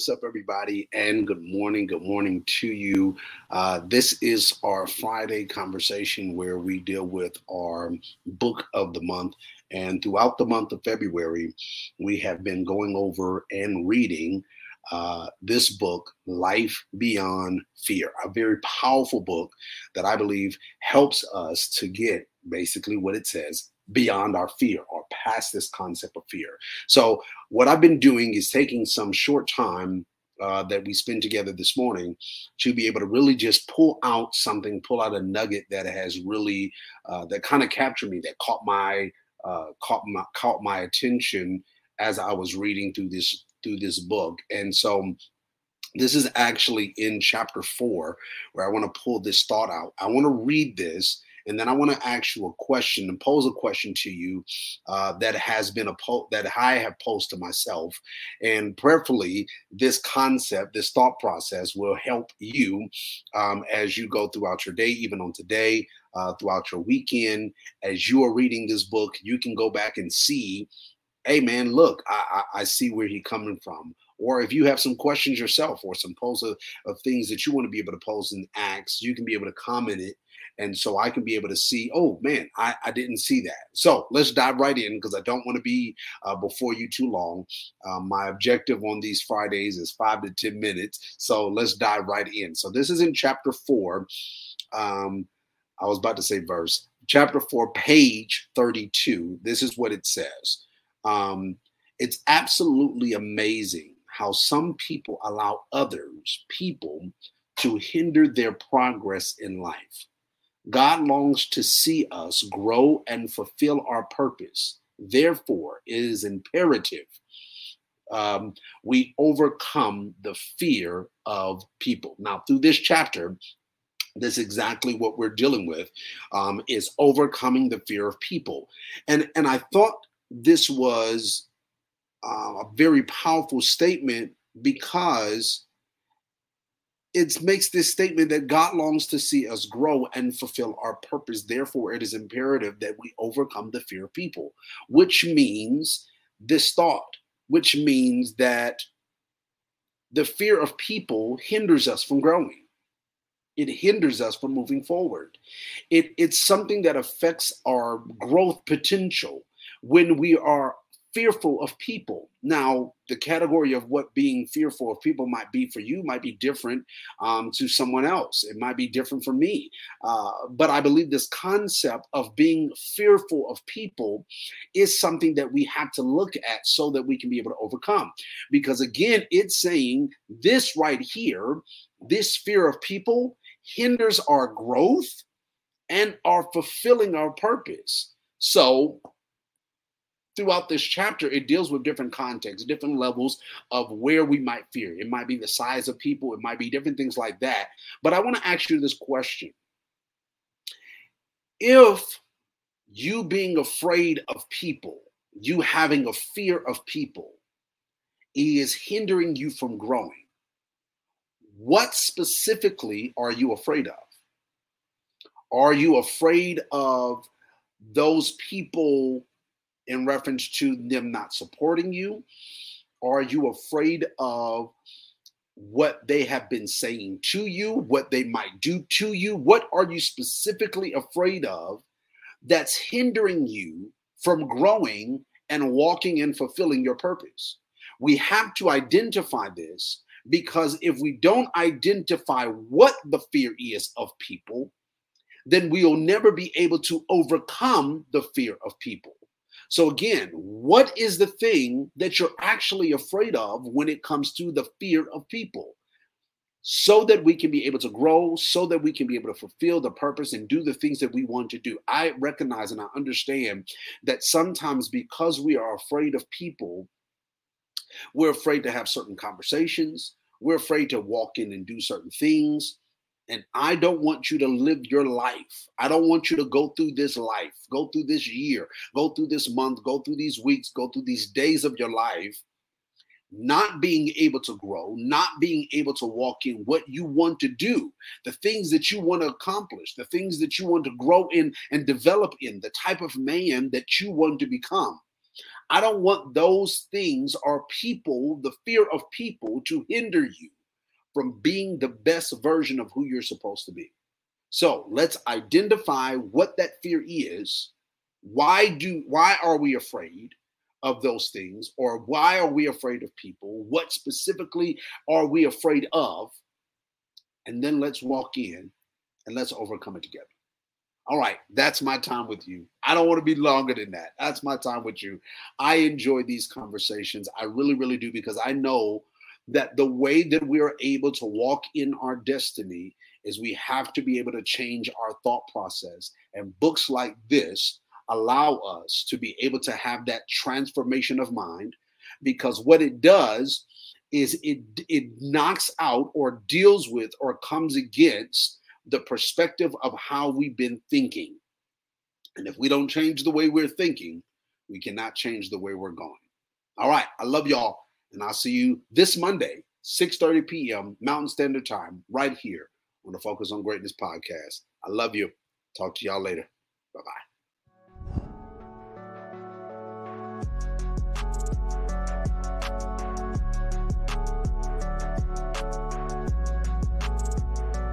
what's up, everybody? And good morning. Good morning to you. Uh, this is our Friday conversation where we deal with our book of the month. And throughout the month of February, we have been going over and reading uh, this book, Life Beyond Fear, a very powerful book that I believe helps us to get basically what it says beyond our fear or past this concept of fear. So, what I've been doing is taking some short time uh, that we spend together this morning to be able to really just pull out something, pull out a nugget that has really uh, that kind of captured me, that caught my uh, caught my caught my attention as I was reading through this through this book, and so. This is actually in chapter four, where I want to pull this thought out. I want to read this, and then I want to ask you a question and pose a question to you uh, that has been a po- that I have posed to myself. And prayerfully, this concept, this thought process will help you um, as you go throughout your day, even on today, uh, throughout your weekend. As you are reading this book, you can go back and see hey man look I, I, I see where he coming from or if you have some questions yourself or some pose of, of things that you want to be able to pose and ask you can be able to comment it and so I can be able to see, oh man, I, I didn't see that. So let's dive right in because I don't want to be uh, before you too long. Um, my objective on these Fridays is five to 10 minutes. So let's dive right in. So this is in chapter four. Um, I was about to say verse, chapter four, page 32. This is what it says. Um, it's absolutely amazing how some people allow others, people, to hinder their progress in life. God longs to see us grow and fulfill our purpose. Therefore, it is imperative um, we overcome the fear of people. Now, through this chapter, this is exactly what we're dealing with um, is overcoming the fear of people and and i thought this was uh, a very powerful statement because it makes this statement that God longs to see us grow and fulfill our purpose. Therefore, it is imperative that we overcome the fear of people, which means this thought, which means that the fear of people hinders us from growing. It hinders us from moving forward. It, it's something that affects our growth potential when we are fearful of people. Now, the category of what being fearful of people might be for you might be different um, to someone else. It might be different for me. Uh, but I believe this concept of being fearful of people is something that we have to look at so that we can be able to overcome. Because again, it's saying this right here, this fear of people hinders our growth and our fulfilling our purpose. So, throughout this chapter, it deals with different contexts, different levels of where we might fear. It might be the size of people, it might be different things like that. But I want to ask you this question If you being afraid of people, you having a fear of people, is hindering you from growing, what specifically are you afraid of? Are you afraid of those people in reference to them not supporting you? Are you afraid of what they have been saying to you, what they might do to you? What are you specifically afraid of that's hindering you from growing and walking and fulfilling your purpose? We have to identify this because if we don't identify what the fear is of people, then we will never be able to overcome the fear of people. So, again, what is the thing that you're actually afraid of when it comes to the fear of people? So that we can be able to grow, so that we can be able to fulfill the purpose and do the things that we want to do. I recognize and I understand that sometimes because we are afraid of people, we're afraid to have certain conversations, we're afraid to walk in and do certain things. And I don't want you to live your life. I don't want you to go through this life, go through this year, go through this month, go through these weeks, go through these days of your life, not being able to grow, not being able to walk in what you want to do, the things that you want to accomplish, the things that you want to grow in and develop in, the type of man that you want to become. I don't want those things or people, the fear of people, to hinder you from being the best version of who you're supposed to be. So let's identify what that fear is. Why do why are we afraid of those things? Or why are we afraid of people? What specifically are we afraid of? And then let's walk in and let's overcome it together. All right, that's my time with you. I don't want to be longer than that. That's my time with you. I enjoy these conversations. I really, really do because I know that the way that we are able to walk in our destiny is we have to be able to change our thought process. And books like this allow us to be able to have that transformation of mind because what it does is it it knocks out or deals with or comes against the perspective of how we've been thinking. And if we don't change the way we're thinking, we cannot change the way we're going. All right. I love y'all. And I'll see you this Monday, 6:30 p.m. Mountain Standard Time, right here on the Focus on Greatness podcast. I love you. Talk to y'all later. Bye-bye.